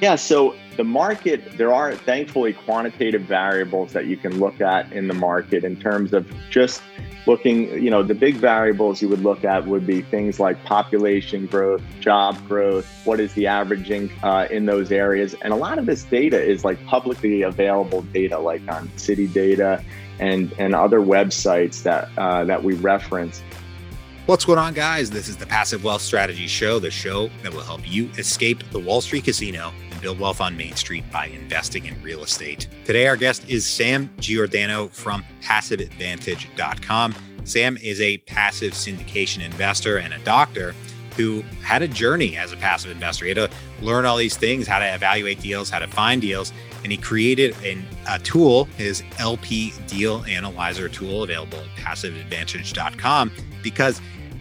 Yeah, so the market, there are thankfully quantitative variables that you can look at in the market in terms of just looking, you know, the big variables you would look at would be things like population growth, job growth, what is the averaging uh, in those areas. And a lot of this data is like publicly available data, like on city data and, and other websites that, uh, that we reference. What's going on, guys? This is the Passive Wealth Strategy Show, the show that will help you escape the Wall Street casino and build wealth on Main Street by investing in real estate. Today, our guest is Sam Giordano from PassiveAdvantage.com. Sam is a passive syndication investor and a doctor who had a journey as a passive investor. He had to learn all these things how to evaluate deals, how to find deals, and he created an, a tool, his LP Deal Analyzer tool, available at PassiveAdvantage.com, because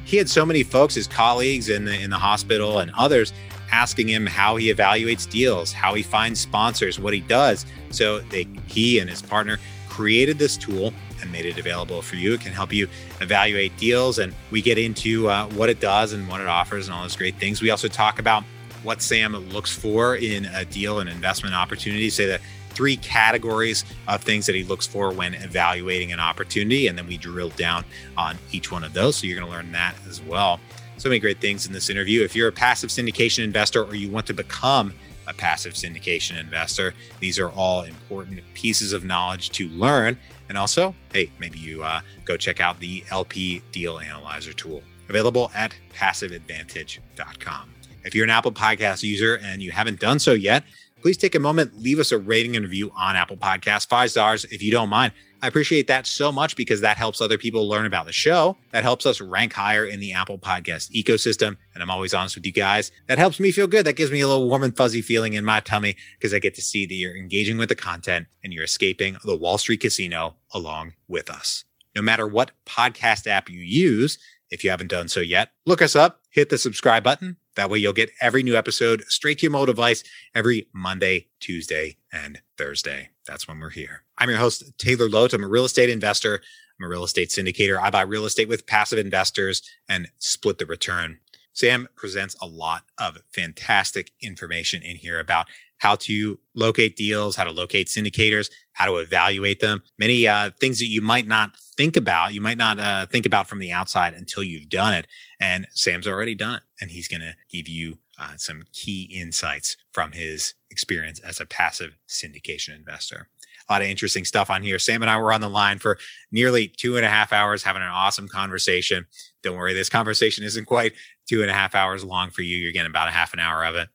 he had so many folks, his colleagues in the in the hospital and others, asking him how he evaluates deals, how he finds sponsors, what he does. So they, he and his partner created this tool and made it available for you. It can help you evaluate deals, and we get into uh, what it does and what it offers and all those great things. We also talk about what Sam looks for in a deal and investment opportunity. Say that three categories of things that he looks for when evaluating an opportunity. And then we drill down on each one of those. So you're going to learn that as well. So many great things in this interview. If you're a passive syndication investor or you want to become a passive syndication investor, these are all important pieces of knowledge to learn. And also, hey, maybe you uh, go check out the LP Deal Analyzer tool available at passiveadvantage.com. If you're an Apple Podcast user and you haven't done so yet, please take a moment, leave us a rating and review on Apple Podcasts, five stars if you don't mind. I appreciate that so much because that helps other people learn about the show. That helps us rank higher in the Apple Podcast ecosystem. And I'm always honest with you guys. That helps me feel good. That gives me a little warm and fuzzy feeling in my tummy because I get to see that you're engaging with the content and you're escaping the Wall Street casino along with us. No matter what podcast app you use, if you haven't done so yet, look us up, hit the subscribe button, that way, you'll get every new episode straight to your mobile device every Monday, Tuesday, and Thursday. That's when we're here. I'm your host, Taylor Loht. I'm a real estate investor. I'm a real estate syndicator. I buy real estate with passive investors and split the return. Sam presents a lot of fantastic information in here about how to locate deals, how to locate syndicators, how to evaluate them. Many uh, things that you might not think about, you might not uh, think about from the outside until you've done it. And Sam's already done it, and he's going to give you uh, some key insights from his experience as a passive syndication investor. A lot of interesting stuff on here. Sam and I were on the line for nearly two and a half hours having an awesome conversation. Don't worry, this conversation isn't quite two and a half hours long for you. You're getting about a half an hour of it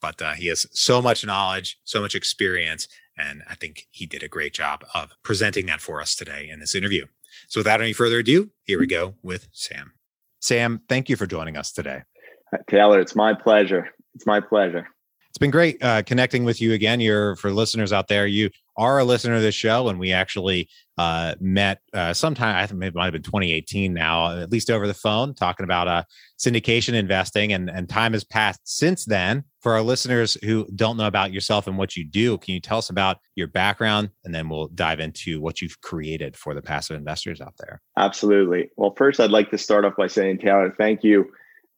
but uh, he has so much knowledge, so much experience, and I think he did a great job of presenting that for us today in this interview. So, without any further ado, here we go with Sam. Sam, thank you for joining us today. Taylor, it's my pleasure. It's my pleasure. It's been great uh, connecting with you again. You're for listeners out there. You are a listener of this show, and we actually uh, met uh, sometime. I think it might have been 2018 now, at least over the phone, talking about uh, syndication investing. And and time has passed since then. For our listeners who don't know about yourself and what you do, can you tell us about your background, and then we'll dive into what you've created for the passive investors out there. Absolutely. Well, first, I'd like to start off by saying, Taylor, thank you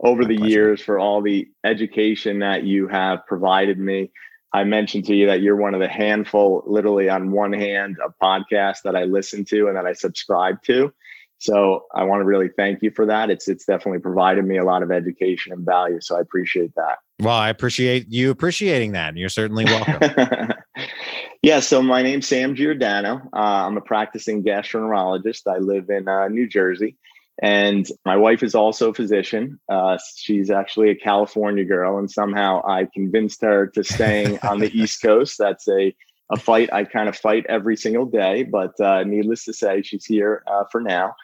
over My the pleasure. years for all the education that you have provided me. I mentioned to you that you're one of the handful, literally on one hand, of podcasts that I listen to and that I subscribe to. So I want to really thank you for that. It's it's definitely provided me a lot of education and value. So I appreciate that. Well, I appreciate you appreciating that. You're certainly welcome. yeah. So my name's Sam Giordano. Uh, I'm a practicing gastroenterologist. I live in uh, New Jersey. And my wife is also a physician. Uh, she's actually a California girl, and somehow I convinced her to staying on the East Coast. That's a a fight I kind of fight every single day, but uh, needless to say, she's here uh, for now.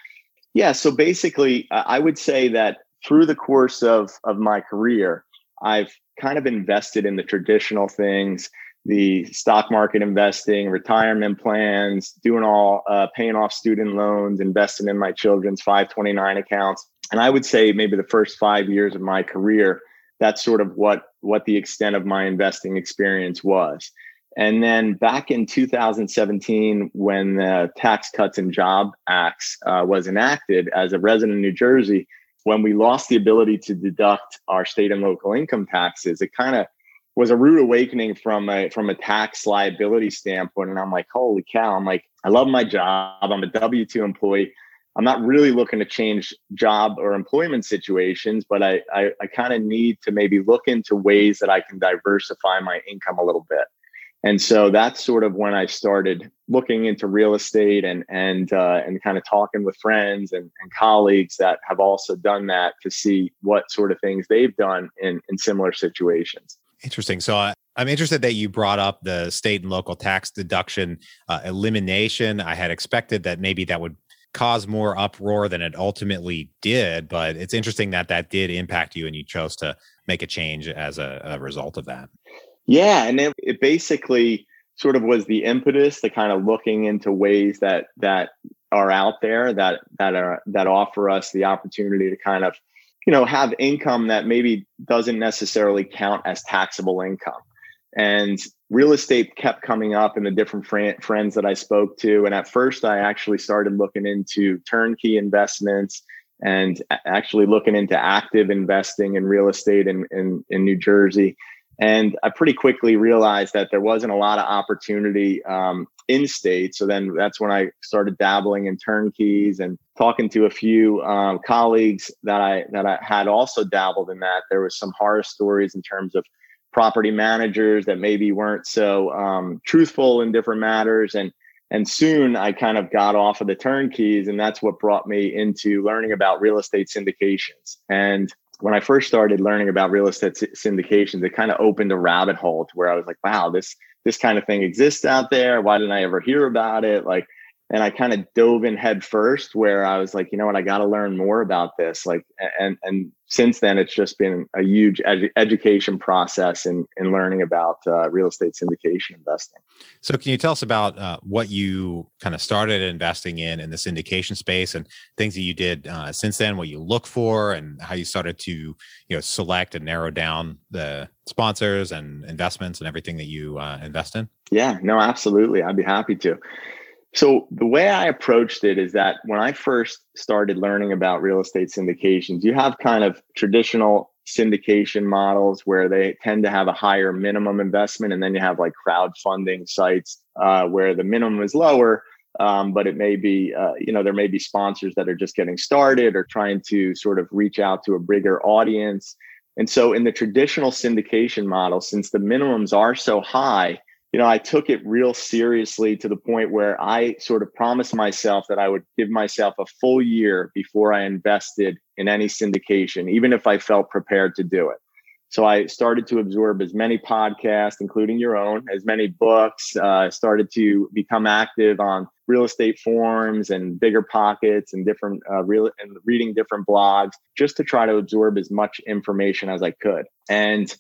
Yeah, so basically, I would say that through the course of of my career, I've kind of invested in the traditional things the stock market investing, retirement plans, doing all, uh, paying off student loans, investing in my children's 529 accounts. And I would say maybe the first five years of my career, that's sort of what what the extent of my investing experience was. And then back in 2017, when the Tax Cuts and Job Acts uh, was enacted, as a resident of New Jersey, when we lost the ability to deduct our state and local income taxes, it kind of was a rude awakening from a from a tax liability standpoint. And I'm like, holy cow! I'm like, I love my job. I'm a W two employee. I'm not really looking to change job or employment situations, but I I, I kind of need to maybe look into ways that I can diversify my income a little bit. And so that's sort of when I started looking into real estate and and uh, and kind of talking with friends and, and colleagues that have also done that to see what sort of things they've done in in similar situations. Interesting. So uh, I'm interested that you brought up the state and local tax deduction uh, elimination. I had expected that maybe that would cause more uproar than it ultimately did, but it's interesting that that did impact you and you chose to make a change as a, a result of that. Yeah, and it, it basically sort of was the impetus to kind of looking into ways that that are out there that that are that offer us the opportunity to kind of you know have income that maybe doesn't necessarily count as taxable income. And real estate kept coming up in the different fr- friends that i spoke to. And at first i actually started looking into turnkey investments and actually looking into active investing in real estate in, in, in new jersey and I pretty quickly realized that there wasn't a lot of opportunity um, in state. So then that's when I started dabbling in turnkeys and talking to a few um, colleagues that I that I had also dabbled in that. There was some horror stories in terms of property managers that maybe weren't so um, truthful in different matters and and soon I kind of got off of the turnkeys, and that's what brought me into learning about real estate syndications. And when I first started learning about real estate syndications, it kind of opened a rabbit hole to where I was like, wow, this this kind of thing exists out there. Why didn't I ever hear about it? Like and I kind of dove in head first where I was like, you know what, I got to learn more about this. Like, and, and since then it's just been a huge education process in, in learning about uh, real estate syndication investing. So can you tell us about uh, what you kind of started investing in, in the syndication space and things that you did uh, since then, what you look for and how you started to, you know, select and narrow down the sponsors and investments and everything that you uh, invest in? Yeah, no, absolutely. I'd be happy to. So the way I approached it is that when I first started learning about real estate syndications, you have kind of traditional syndication models where they tend to have a higher minimum investment, and then you have like crowdfunding sites uh, where the minimum is lower, um, but it may be uh, you know there may be sponsors that are just getting started or trying to sort of reach out to a bigger audience. And so in the traditional syndication model, since the minimums are so high, you know, I took it real seriously to the point where I sort of promised myself that I would give myself a full year before I invested in any syndication, even if I felt prepared to do it. So I started to absorb as many podcasts, including your own, as many books, uh, started to become active on real estate forums and BiggerPockets and different uh, real and reading different blogs just to try to absorb as much information as I could. And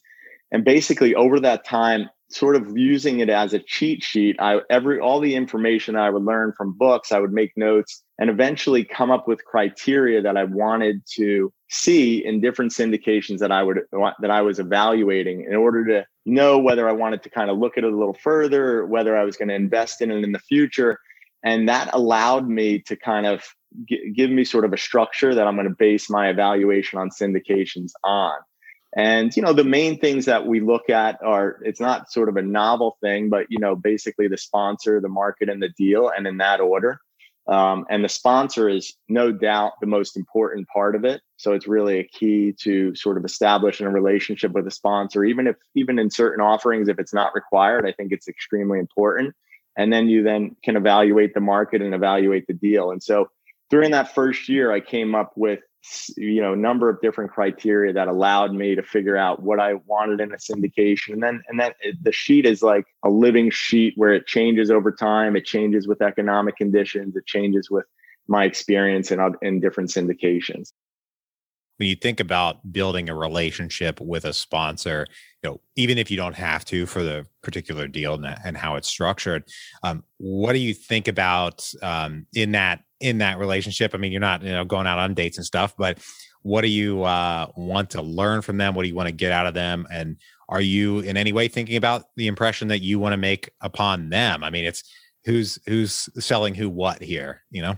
and basically over that time sort of using it as a cheat sheet i every all the information i would learn from books i would make notes and eventually come up with criteria that i wanted to see in different syndications that i would that i was evaluating in order to know whether i wanted to kind of look at it a little further whether i was going to invest in it in the future. And that allowed me to kind of give me sort of a structure that i'm going to base my evaluation on syndications on and you know the main things that we look at are it's not sort of a novel thing, but you know basically the sponsor, the market, and the deal, and in that order. Um, and the sponsor is no doubt the most important part of it. So it's really a key to sort of establishing a relationship with a sponsor, even if even in certain offerings, if it's not required, I think it's extremely important. And then you then can evaluate the market and evaluate the deal. And so during that first year, I came up with you know number of different criteria that allowed me to figure out what I wanted in a syndication. And then and then the sheet is like a living sheet where it changes over time. It changes with economic conditions. It changes with my experience in in different syndications when you think about building a relationship with a sponsor you know even if you don't have to for the particular deal and, and how it's structured um, what do you think about um, in that in that relationship? I mean, you're not, you know, going out on dates and stuff, but what do you uh, want to learn from them? What do you want to get out of them? And are you in any way thinking about the impression that you want to make upon them? I mean, it's who's who's selling who what here. You know,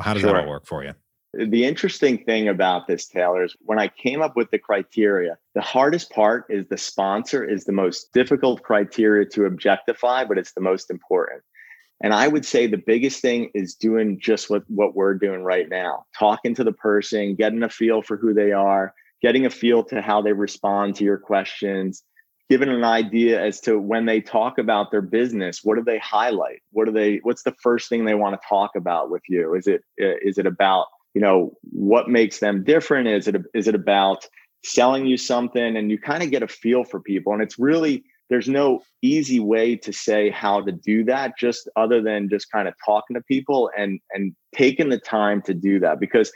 how does sure. that all work for you? The interesting thing about this, Taylor, is when I came up with the criteria, the hardest part is the sponsor is the most difficult criteria to objectify, but it's the most important. And I would say the biggest thing is doing just what, what we're doing right now talking to the person, getting a feel for who they are, getting a feel to how they respond to your questions, giving an idea as to when they talk about their business, what do they highlight? What do they, what's the first thing they want to talk about with you? Is it, uh, is it about, you know, what makes them different? Is it, is it about selling you something? And you kind of get a feel for people. And it's really, there's no easy way to say how to do that just other than just kind of talking to people and and taking the time to do that because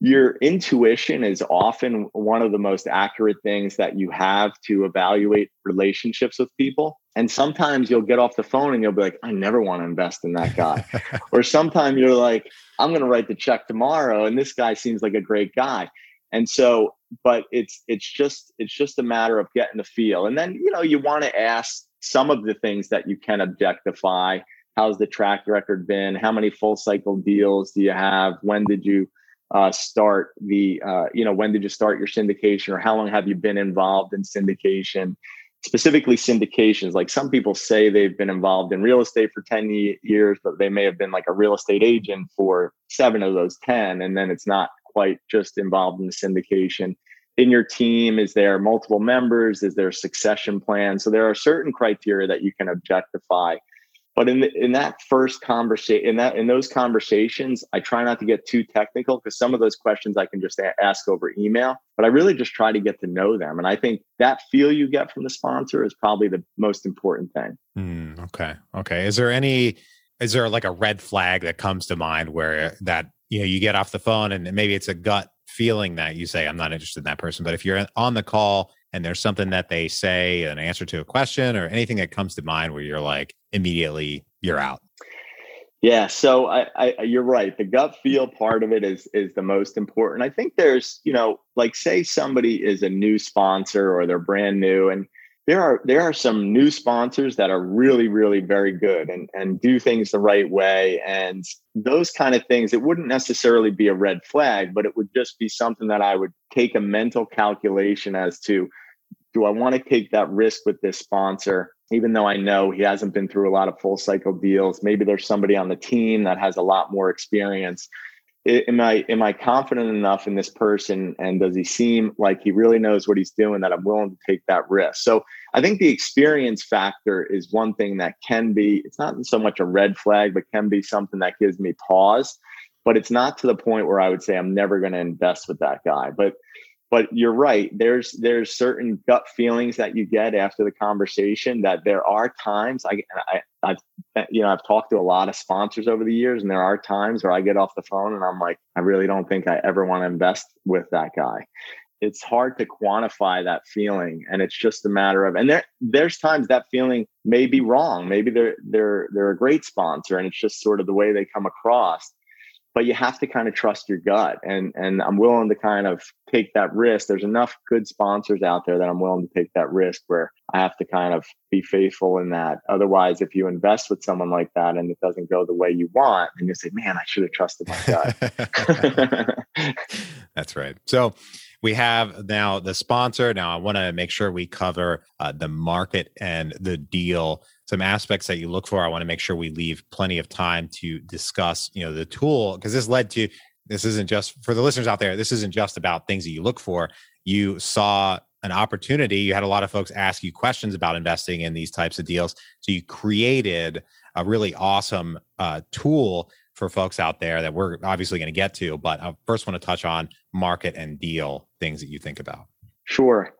your intuition is often one of the most accurate things that you have to evaluate relationships with people. And sometimes you'll get off the phone and you'll be like i never want to invest in that guy. Or sometimes you're like i'm going to write the check tomorrow and this guy seems like a great guy. And so but it's it's just it's just a matter of getting the feel. And then you know you want to ask some of the things that you can objectify. How's the track record been? How many full cycle deals do you have? When did you uh, start the uh, you know when did you start your syndication or how long have you been involved in syndication specifically syndications like some people say they've been involved in real estate for 10 years but they may have been like a real estate agent for seven of those 10 and then it's not quite just involved in the syndication. In your team, is there multiple members? Is there a succession plan? So there are certain criteria that you can objectify. But in the, in that first conversation, in that in those conversations, I try not to get too technical because some of those questions I can just a- ask over email. But I really just try to get to know them, and I think that feel you get from the sponsor is probably the most important thing. Mm, okay, okay. Is there any? Is there like a red flag that comes to mind where that you know you get off the phone and maybe it's a gut feeling that you say i'm not interested in that person but if you're on the call and there's something that they say an answer to a question or anything that comes to mind where you're like immediately you're out. Yeah so I, I you're right. The gut feel part of it is is the most important. I think there's you know like say somebody is a new sponsor or they're brand new and there are there are some new sponsors that are really really very good and and do things the right way. And those kind of things it wouldn't necessarily be a red flag but it would just be something that i would take a mental calculation as to do i want to take that risk with this sponsor? Even though i know he hasn't been through a lot of full cycle deals maybe there's somebody on the team that has a lot more experience. Am I am I confident enough in this person? And does he seem like he really knows what he's doing that I'm willing to take that risk? So I think the experience factor is one thing that can be it's not so much a red flag but can be something that gives me pause but it's not to the point where I would say I'm never going to invest with that guy. But but you're right there's there's certain gut feelings that you get after the conversation that there are times I, I I've you know I've talked to a lot of sponsors over the years and there are times where I get off the phone and I'm like I really don't think I ever want to invest with that guy it's hard to quantify that feeling and it's just a matter of and there there's times that feeling may be wrong maybe they're they're they're a great sponsor and it's just sort of the way they come across but you have to kind of trust your gut and and i'm willing to kind of take that risk. There's enough good sponsors out there that i'm willing to take that risk where i have to kind of be faithful in that. Otherwise if you invest with someone like that and it doesn't go the way you want and you say man i should have trusted my gut. That's right. So we have now the sponsor. Now, I want to make sure we cover uh, the market and the deal. Some aspects that you look for. I want to make sure we leave plenty of time to discuss, you know, the tool because this led to. This isn't just for the listeners out there. This isn't just about things that you look for. You saw an opportunity. You had a lot of folks ask you questions about investing in these types of deals. So you created a really awesome uh, tool for folks out there that we're obviously going to get to. But I first want to touch on market and deal things that you think about. Sure.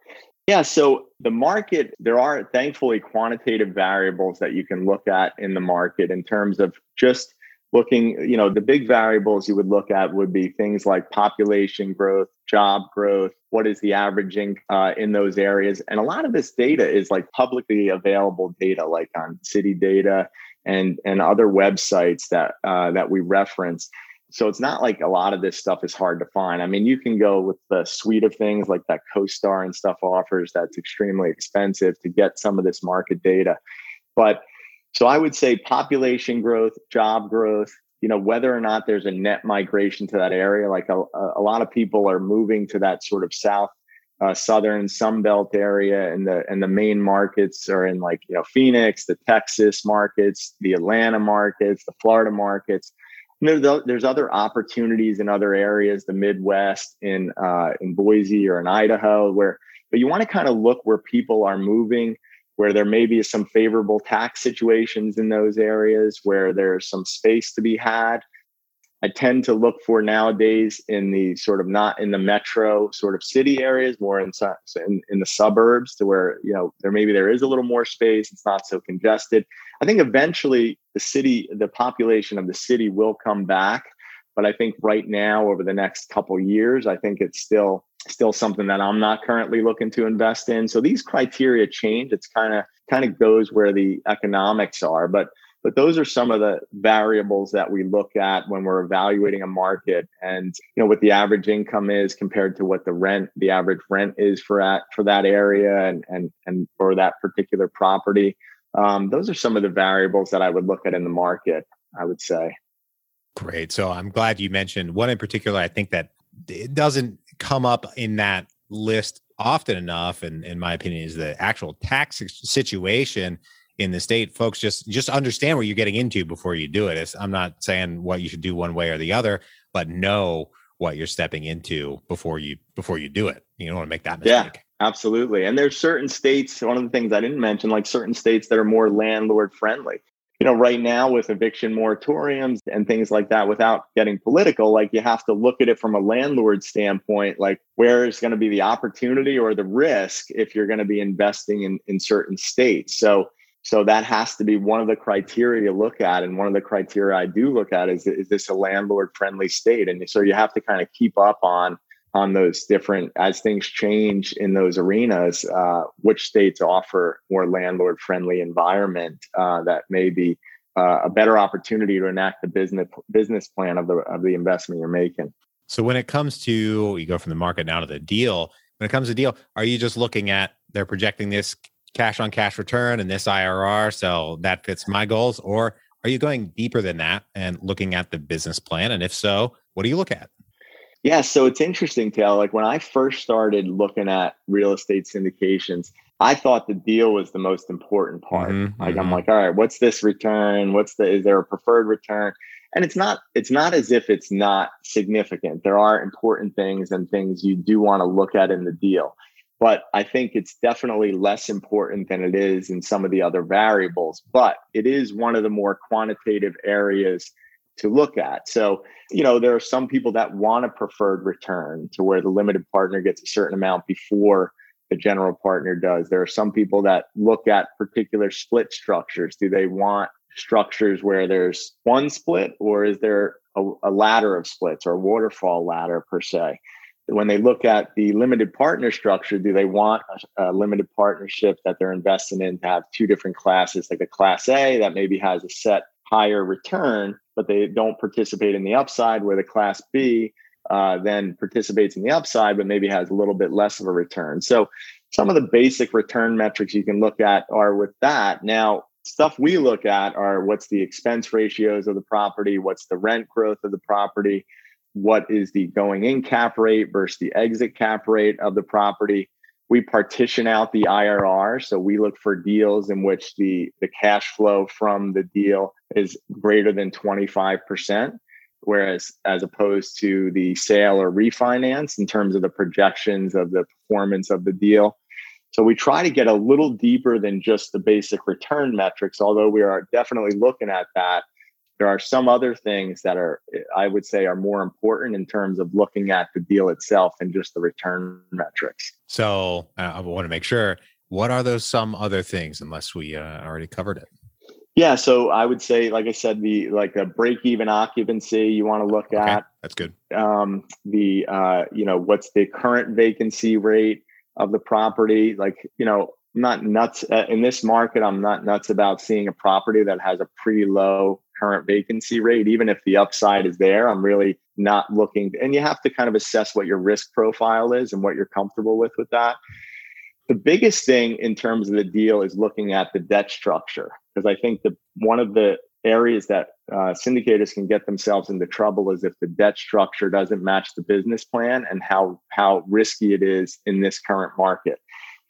Yeah. So the market, there are thankfully quantitative variables that you can look at in the market in terms of just looking, you know, the big variables you would look at would be things like population growth, job growth, what is the averaging uh, in those areas. And a lot of this data is like publicly available data, like on city data and and other websites that uh, that we reference. So it's not like a lot of this stuff is hard to find. I mean, you can go with the suite of things like that CoStar and stuff offers that's extremely expensive to get some of this market data. But so I would say population growth, job growth, you know whether or not there's a net migration to that area like a, a lot of people are moving to that sort of south uh, southern Sunbelt area and the and the main markets are in like you know Phoenix, the Texas markets, the Atlanta markets, the Florida markets. There's other opportunities in other areas, the Midwest, in uh, in Boise or in Idaho, where but you want to kind of look where people are moving, where there may be some favorable tax situations in those areas, where there's some space to be had I tend to look for nowadays in the sort of not in the metro sort of city areas, more in, in, in the suburbs to where, you know, there maybe there is a little more space. It's not so congested. I think eventually the city, the population of the city will come back. But I think right now, over the next couple years, I think it's still still something that I'm not currently looking to invest in. So these criteria change. It's kind of kind of goes where the economics are. But but those are some of the variables that we look at when we're evaluating a market and you know what the average income is compared to what the rent, the average rent is for that for that area and and and for that particular property. Um, those are some of the variables that I would look at in the market, I would say. Great. So I'm glad you mentioned one in particular. I think that it doesn't come up in that list often enough, and in my opinion, is the actual tax situation in the state folks just just understand what you're getting into before you do it. It's, i'm not saying what you should do one way or the other but know what you're stepping into before you before you do it. You don't want to make that mistake. yeah absolutely. And there's certain states one of the things i didn't mention like certain states that are more landlord friendly. You know right now with eviction moratoriums and things like that without getting political like you have to look at it from a landlord standpoint like where is going to be the opportunity or the risk if you're going to be investing in in certain states. So so that has to be one of the criteria you look at. And one of the criteria I do look at is, is this a landlord friendly state? And so you have to kind of keep up on on those different as things change in those arenas uh, which states offer more landlord friendly environment uh, that may be uh, a better opportunity to enact the business business plan of the of the investment you're making so when it comes to you go from the market now to the deal when it comes to deal are you just looking at they're projecting this cash on cash return and this IRR. So that fits my goals. Or are you going deeper than that and looking at the business plan? And if so, what do you look at? Yeah, so it's interesting, Taylor. Like when I first started looking at real estate syndications, I thought the deal was the most important part. Mm-hmm, like mm-hmm. I'm like, all right, what's this return? What's the is there a preferred return? And it's not it's not as if it's not significant. There are important things and things you do want to look at in the deal but I think it's definitely less important than it is in some of the other variables. But it is one of the more quantitative areas to look at. So, you know, there are some people that want a preferred return to where the limited partner gets a certain amount before the general partner does. There are some people that look at particular split structures. Do they want structures where there's one split, or is there a, a ladder of splits or a waterfall ladder per se? When they look at the limited partner structure, do they want a, a, limited partnership that they're investing in to have two different classes, like a class A that maybe has a set higher return, but they don't participate in the upside, where the class B uh, then participates in the upside, but maybe has a little bit less of a return. So some of the basic return metrics you can look at are with that. Now, stuff we look at are what's the expense ratios of the property, what's the rent growth of the property, what is the going in cap rate versus the exit cap rate of the property. We partition out the IRR. So we look for deals in which the, the cash flow from the deal is greater than 25%, whereas as opposed to the sale or refinance in terms of the projections of the performance of the deal. So we try to get a little deeper than just the basic return metrics, although we are definitely looking at that there are some other things that are i would say are more important in terms of looking at the deal itself and just the return metrics. So uh, i want to make sure what are those some other things unless we uh, already covered it? Yeah so i would say like i said the like a break even occupancy you want to look okay, at. that's good. Um, the uh, you know what's the current vacancy rate of the property? Like you know I'm not nuts uh, in this market. I'm not nuts about seeing a property that has a pretty low current vacancy rate, even if the upside is there. I'm really not looking, and you have to kind of assess what your risk profile is and what you're comfortable with with that. The biggest thing in terms of the deal is looking at the debt structure because I think the one of the areas that uh, syndicators can get themselves into trouble is if the debt structure doesn't match the business plan and how how risky it is in this current market.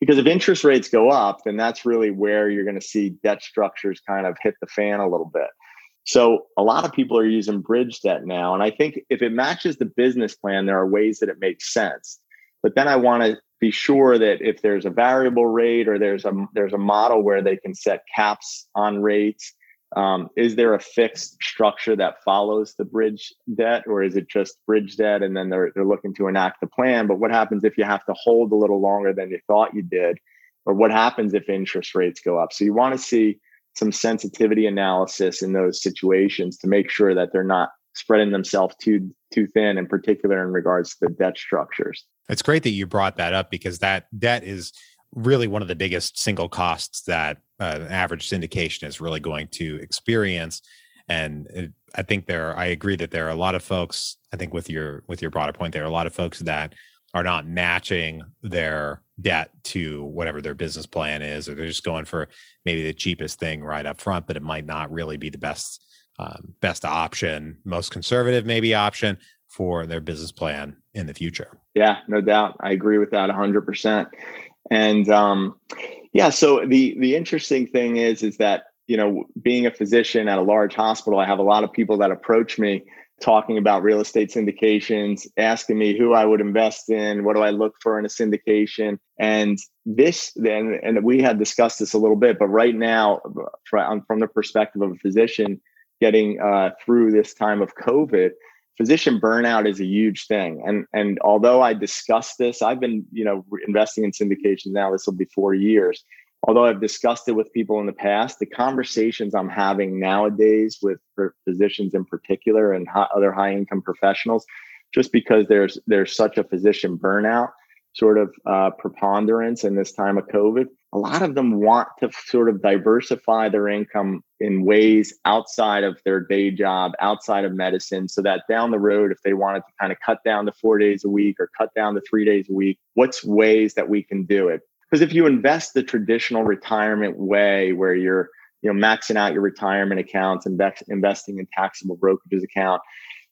Because if interest rates go up, then that's really where you're going to see debt structures kind of hit the fan a little bit. So a lot of people are using bridge debt now, and I think if it matches the business plan, there are ways that it makes sense. But then I want to be sure that if there's a variable rate or there's a there's a model where they can set caps on rates um, is there a fixed structure that follows the bridge debt or is it just bridge debt and then they're, they're looking to enact the plan? But what happens if you have to hold a little longer than you thought you did? Or what happens if interest rates go up? So you want to see some sensitivity analysis in those situations to make sure that they're not spreading themselves too too thin in particular in regards to the debt structures. It's great that you brought that up because that debt is really one of the biggest single costs that uh, average syndication is really going to experience. And it, i think there i agree that there are a lot of folks i think with your with your broader point there are a lot of folks that are not matching their debt to whatever their business plan is or they're just going for maybe the cheapest thing right up front but it might not really be the best um, best option most conservative maybe option for their business plan in the future. Yeah no doubt. I agree with that 100% and um, yeah, so the the interesting thing is is that you know being a physician at a large hospital, I have a lot of people that approach me talking about real estate syndications, asking me who I would invest in, what do I look for in a syndication, and this then and we had discussed this a little bit, but right now, from, the perspective of a physician getting uh, through this time of COVID physician burnout is a huge thing. And and although i discussed this i've been you know investing in syndications now this will be four years. Although i've discussed it with people in the past the conversations i'm having nowadays with physicians in particular and other high income professionals just because there's there's such a physician burnout sort of uh, preponderance in this time of covid a lot of them want to sort of diversify their income in ways outside of their day job, outside of medicine, so that down the road, if they wanted to kind of cut down to four days a week or cut down to three days a week, what's ways that we can do it? Because if you invest the traditional retirement way where you're you know maxing out your retirement accounts and investing in taxable brokerages account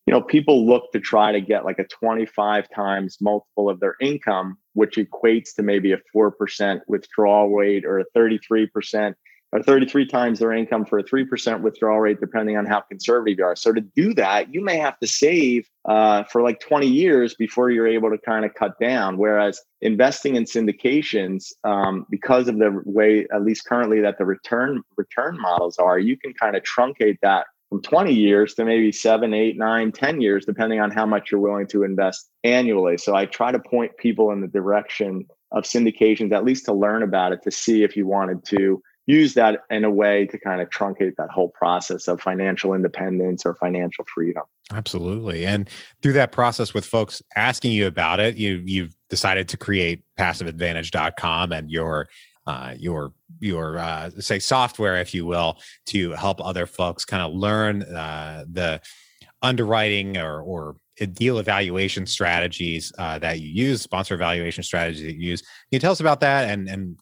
you know, people look to try to get like a 25 times multiple of their income, which equates to maybe a 4% withdrawal rate or a 33% or 33 times their income for a 3% withdrawal rate, depending on how conservative you are. So to do that, you may have to save uh, for like 20 years before you're able to kind of cut down. Whereas investing in syndications, um, because of the way, at least currently, that the return return models are, you can kind of truncate that from 20 years to maybe seven, eight, nine, 10 years, depending on how much you're willing to invest annually. So I try to point people in the direction of syndications, at least to learn about it, to see if you wanted to use that in a way to kind of truncate that whole process of financial independence or financial freedom. Absolutely. And through that process with folks asking you about it, you you've decided to create passiveadvantage.com and your uh, your your uh, say software, if you will, to help other folks kind of learn uh, the underwriting or or deal evaluation strategies uh, that you use, sponsor evaluation strategies that you use. Can you tell us about that and and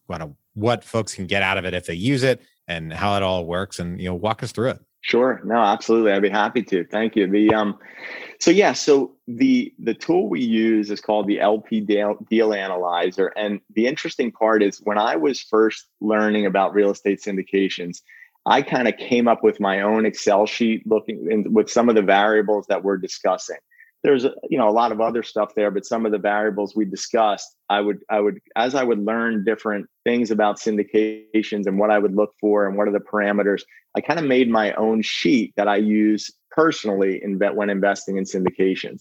what folks can get out of it if they use it and how it all works, and you know walk us through it. Sure. No, absolutely. I'd be happy to. Thank you. The um, so yeah, so the the tool we use is called the LP deal, deal analyzer, and the interesting part is when I was first learning about real estate syndications, I kind of came up with my own Excel sheet looking in, with some of the variables that we're discussing there's you know a lot of other stuff there but some of the variables we discussed i would i would as i would learn different things about syndications and what i would look for and what are the parameters i kind of made my own sheet that i use personally in when investing in syndications.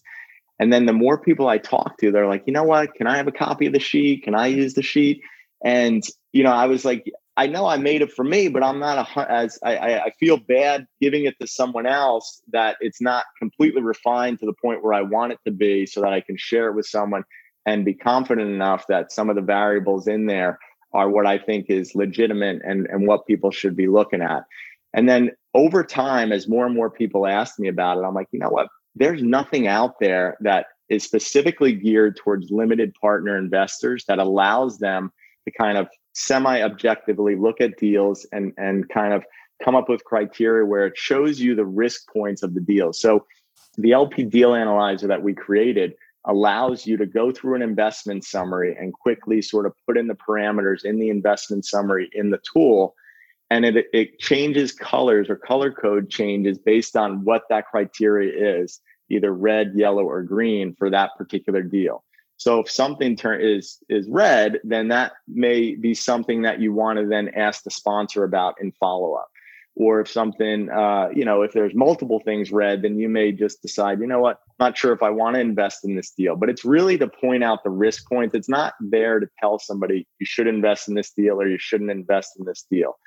And then the more people i talk to they're like you know what? Can i have a copy of the sheet? Can i use the sheet? And you know i was like I know I made it for me, but I'm not a, as I, I feel bad giving it to someone else that it's not completely refined to the point where I want it to be so that I can share it with someone and be confident enough that some of the variables in there are what I think is legitimate and, and what people should be looking at. And then over time, as more and more people ask me about it, I'm like, you know what? There's nothing out there that is specifically geared towards limited partner investors that allows them to kind of semi objectively look at deals and and kind of come up with criteria where it shows you the risk points of the deal. So the LP deal analyzer that we created allows you to go through an investment summary and quickly sort of put in the parameters in the investment summary in the tool and it, it changes colors or color code changes based on what that criteria is either red yellow or green for that particular deal so if something turn is is red then that may be something that you want to then ask the sponsor about in follow up or if something uh, you know if there's multiple things red then you may just decide you know what? I'm not sure if i want to invest in this deal. But it's really to point out the risk points. It's not there to tell somebody you should invest in this deal or you shouldn't invest in this deal.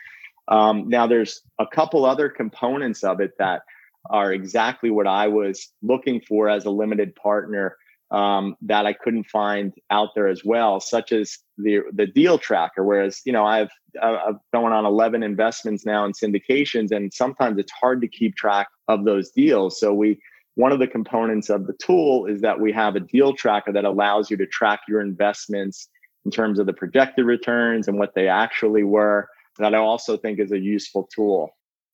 Um, now there's a couple other components of it that are exactly what i was looking for as a limited partner um, that I couldn't find out there as well, such as the the deal tracker. Whereas you know I've I've going on eleven investments now in syndications, and sometimes it's hard to keep track of those deals. So we one of the components of the tool is that we have a deal tracker that allows you to track your investments in terms of the projected returns and what they actually were. That I also think is a useful tool.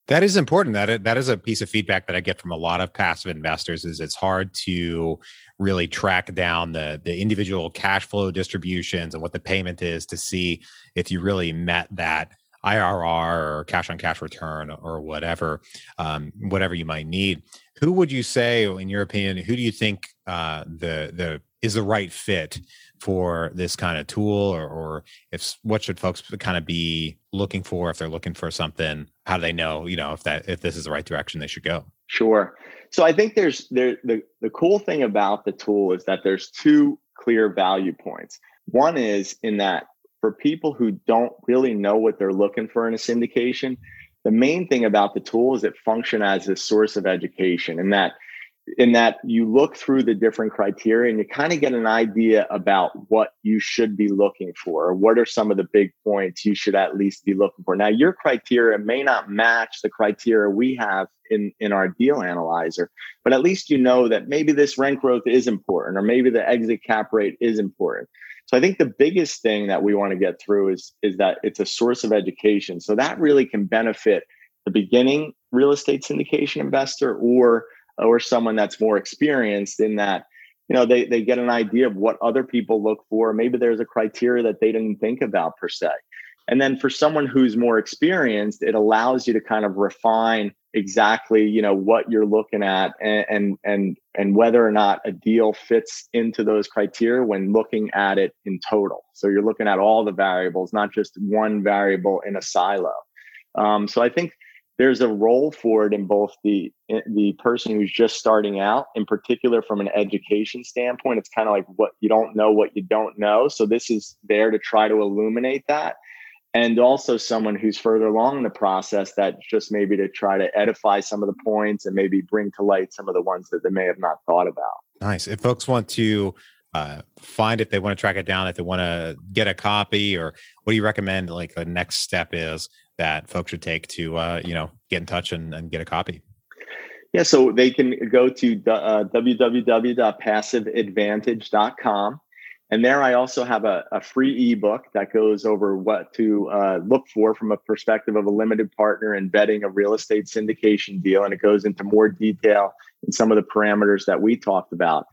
That is important. That that is a piece of feedback that I get from a lot of passive investors. Is it's hard to really track down the the individual cash flow distributions and what the payment is to see if you really met that IRR or cash on cash return or whatever, um, whatever you might need. Who would you say, in your opinion, who do you think uh, the the is the right fit for this kind of tool or, or if what should folks kind of be looking for if they're looking for something? How do they know you know if that if this is the right direction they should go? Sure. So i think there's there the, the cool thing about the tool is that there's two clear value points. One is in that for people who don't really know what they're looking for in a syndication the main thing about the tool is it function as a source of education and that in that you look through the different criteria and you kind of get an idea about what you should be looking for or what are some of the big points you should at least be looking for. Now your criteria may not match the criteria we have in in our deal analyzer but at least you know that maybe this rent growth is important or maybe the exit cap rate is important. So i think the biggest thing that we want to get through is is that it's a source of education. So that really can benefit the beginning real estate syndication investor or or someone that's more experienced in that you know they they get an idea of what other people look for. Maybe there's a criteria that they didn't think about per se. And then for someone who's more experienced it allows you to kind of refine exactly you know what you're looking at and and and, and whether or not a deal fits into those criteria when looking at it in total. So you're looking at all the variables not just one variable in a silo. Um, so i think there's a role for it in both the the person who's just starting out in particular from an education standpoint it's kind of like what you don't know what you don't know so this is there to try to illuminate that. And also someone who's further along in the process that just maybe to try to edify some of the points and maybe bring to light some of the ones that they may have not thought about. Nice. If folks want to uh, find if they want to track it down if they want to get a copy or what do you recommend like the next step is that folks should take to uh, you know get in touch and, and, get a copy? Yeah, so they can go to uh, www.passiveadvantage.com. And there I also have a, a free ebook that goes over what to uh, look for from a perspective of a limited partner in vetting a real estate syndication deal. And it goes into more detail in some of the parameters that we talked about.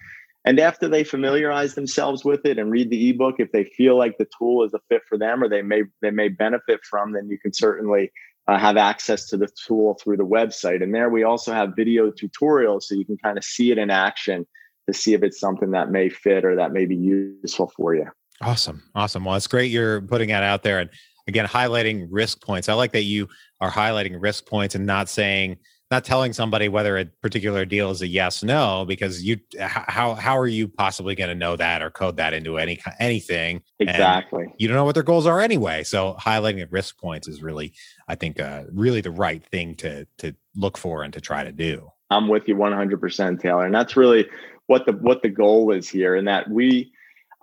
And after they familiarize themselves with it and read the ebook, if they feel like the tool is a fit for them or they may they may benefit from, then you can certainly uh, have access to the tool through the website. And there we also have video tutorials so you can kind of see it in action to see if it's something that may fit or that may be useful for you. Awesome. Awesome. Well, it's great you're putting that out there and again highlighting risk points. I like that you are highlighting risk points and not saying not telling somebody whether a particular deal is a yes no because you how how are you possibly going to know that or code that into any anything? Exactly. and you don't know what their goals are anyway so highlighting at risk points is really i think uh, really the right thing to to look for and to try to do. I'm with you 100% taylor and that's really what the what the goal is here and that we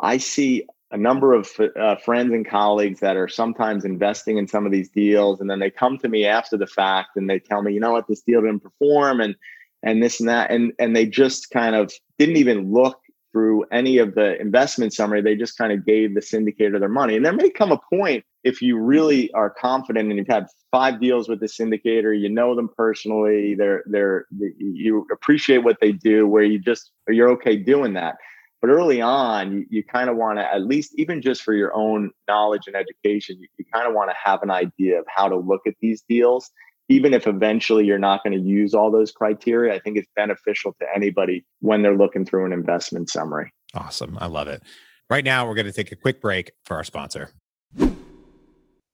i see a number of uh, friends and colleagues that are sometimes investing in some of these deals and then they come to me after the fact and they tell me you know what this deal didn't perform and and this and that and and they just kind of didn't even look through any of the investment summary. They just kind of gave the syndicator their money. And there may come a point if you really are confident and you've had five deals with the syndicator, you know them personally, they're they're you appreciate what they do, where you just you're okay doing that. But early on, you, you kind of want to at least even just for your own knowledge and education, you, you kind of want to have an idea of how to look at these deals even if eventually you're not going to use all those criteria, I think it's beneficial to anybody when they're looking through an investment summary. Awesome. I love it. Right now, we're going to take a quick break for our sponsor.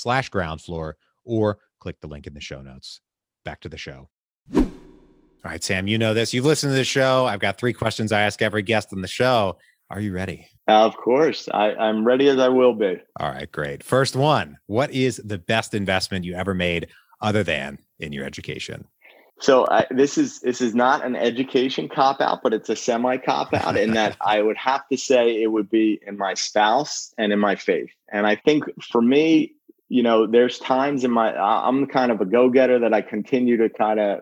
slash ground floor or click the link in the show notes. Back to the show. All right, Sam, you know this. You've listened to the show. I've got three questions I ask every guest on the show. Are you ready? Of course. I, I'm ready as I will be. All right, great. First one What is the best investment you ever made other than in your education? So I, this is this is not an education cop out, but it's a semi cop out in that I would have to say it would be in my spouse and in my faith. And I think for me, you know, there's times in my I'm kind of a go getter that I continue to kind of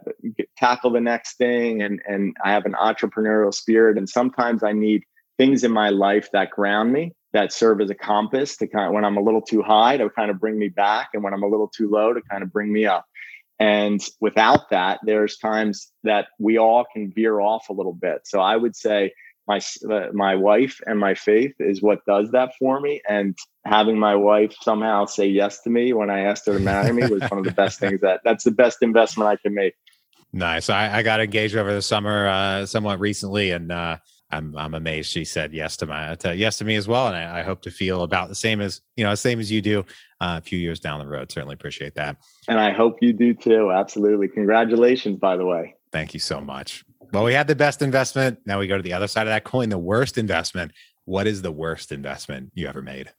tackle the next thing, and and I have an entrepreneurial spirit, and sometimes I need things in my life that ground me, that serve as a compass to kind of when I'm a little too high to kind of bring me back, and when I'm a little too low to kind of bring me up. And without that, there's times that we all can veer off a little bit. So I would say my uh, my wife and my faith is what does that for me and having my wife somehow say yes to me when i asked her to marry me was one of the best things that that's the best investment i can make nice i, I got engaged over the summer uh, somewhat recently and uh, I'm I'm amazed she said yes to my to yes to me as well, and I, I, hope to feel about the same as you know same as you do uh, a few years down the road. Certainly appreciate that, and I hope you do too. Absolutely, congratulations, by the way. Thank you so much. Well, we had the best investment. Now we go to the other side of that coin, the worst investment. What is the worst investment you ever made?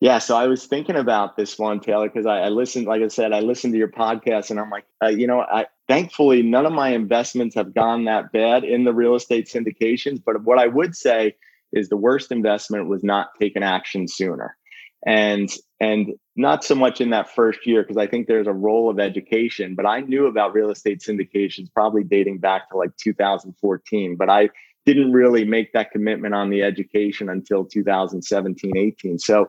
Yeah, so I was thinking about this one, Taylor, because I, I, listened, like I said, I listened to your podcast, and I'm like, uh, you know, I thankfully none of my investments have gone that bad in the real estate syndications. But what I would say is the worst investment was not taking action sooner and and not so much in that first year because i think there's a role of education but i knew about real estate syndications probably dating back to like 2014 but i didn't really make that commitment on the education until 2017 18 so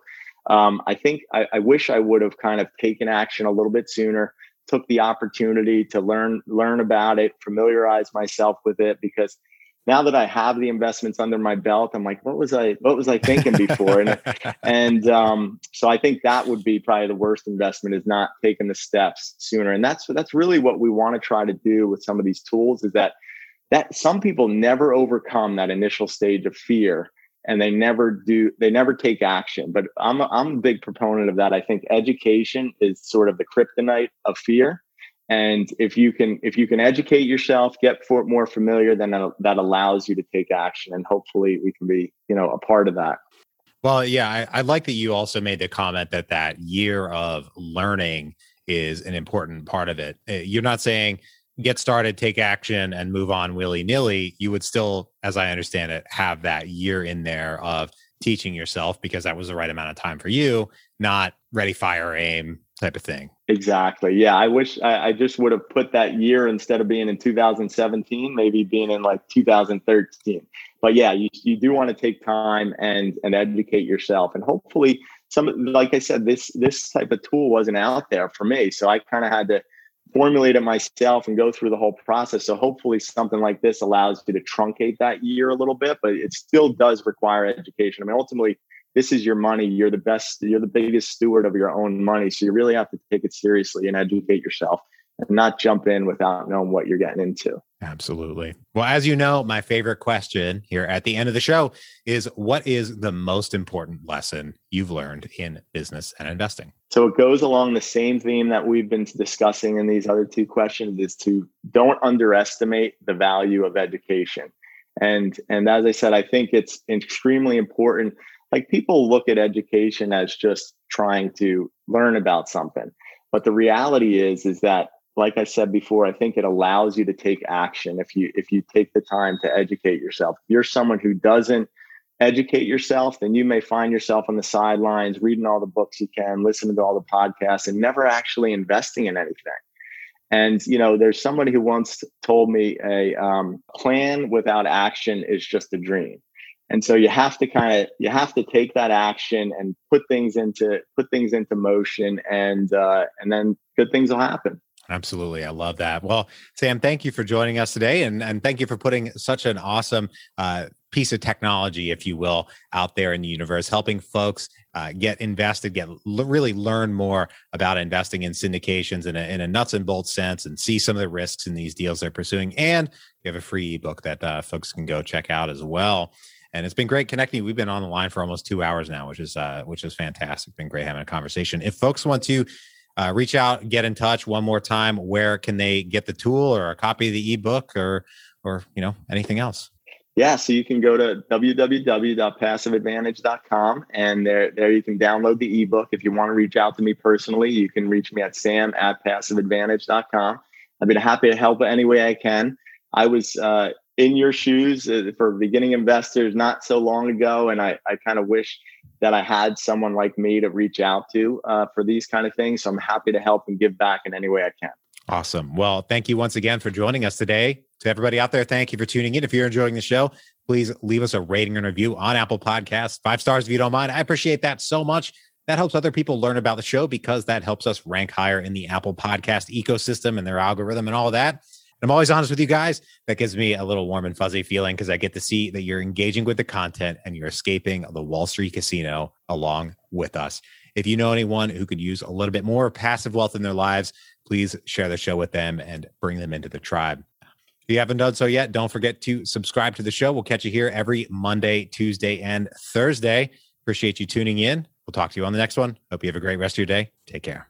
um, i think I, I wish i would have kind of taken action a little bit sooner took the opportunity to learn learn about it familiarize myself with it because now that I have the investments under my belt, I'm like, what was I what was I thinking before? and and um, so I think that would be probably the worst investment is not taking the steps sooner. And that's that's really what we want to try to do with some of these tools is that that some people never overcome that initial stage of fear and they never do they never take action but i'm a, i'm a big proponent of that i think education is sort of the kryptonite of fear and if you can if you can educate yourself get for, more familiar then that, that allows you to take action and hopefully we can be you know a part of that. Well yeah I, I like that you also made the comment that that year of learning is an important part of it. Uh, you're not saying get started take action and move on willy-nilly. You would still as i understand it have that year in there of teaching yourself because that was the right amount of time for you, not ready, fire, aim type of thing. Exactly. Yeah. I wish I, I, just would have put that year instead of being in 2017, maybe being in like 2013. But yeah, you, you do want to take time and and educate yourself. And hopefully some like I said, this this type of tool wasn't out there for me. So I kind of had to formulate it myself and go through the whole process. So hopefully something like this allows you to truncate that year a little bit, but it still does require education. I mean, ultimately, this is your money. You're the best, you're the biggest steward of your own money. So you really have to take it seriously and educate yourself and not jump in without knowing what you're getting into. Absolutely. Well, as you know, my favorite question here at the end of the show is what is the most important lesson you've learned in business and investing? So it goes along the same theme that we've been discussing in these other two questions is to don't underestimate the value of education. And and as I said, I think it's extremely important. Like people look at education as just trying to learn about something. But the reality is is that like I said before, I think it allows you to take action if you if you take the time to educate yourself. If you're someone who doesn't educate yourself, then you may find yourself on the sidelines reading all the books you can, listening to all the podcasts, and never actually investing in anything. And you know, there's somebody who once told me a um, plan without action is just a dream. And so you have to kind of you have to take that action and put things into put things into motion, and uh, and then good things will happen. Absolutely. I love that. Well, Sam, thank you for joining us today. And, and thank you for putting such an awesome uh, piece of technology, if you will, out there in the universe, helping folks uh, get invested, get really learn more about investing in syndications in a, in a nuts and bolts sense and see some of the risks in these deals they're pursuing. And you have a free ebook that uh, folks can go check out as well. And it's been great connecting. We've been on the line for almost two hours now, which is uh, which is fantastic. Been great having a conversation. If folks want to uh, reach out, get in touch one more time. Where can they get the tool or a copy of the ebook or, or you know, anything else? Yeah, so you can go to www.passiveadvantage.com and there, there you can download the ebook. If you want to reach out to me personally, you can reach me at sam at passiveadvantage.com. I've been happy to help any way I can. I was uh, in your shoes uh, for beginning investors not so long ago, and I, I kind of wish that I had someone like me to reach out to uh, for these kind of things. So I'm happy to help and give back in any way I can. Awesome. Well, thank you once again for joining us today. To everybody out there, thank you for tuning in. If you're enjoying the show, please leave us a rating and review on Apple Podcasts. Five stars if you don't mind. I appreciate that so much. That helps other people learn about the show because that helps us rank higher in the Apple Podcast ecosystem and their algorithm and all that. I'm always honest with you guys. That gives me a little warm and fuzzy feeling because I get to see that you're engaging with the content and you're escaping the Wall Street casino along with us. If you know anyone who could use a little bit more passive wealth in their lives, please share the show with them and bring them into the tribe. If you haven't done so yet, don't forget to subscribe to the show. We'll catch you here every Monday, Tuesday, and Thursday. Appreciate you tuning in. We'll talk to you on the next one. Hope you have a great rest of your day. Take care.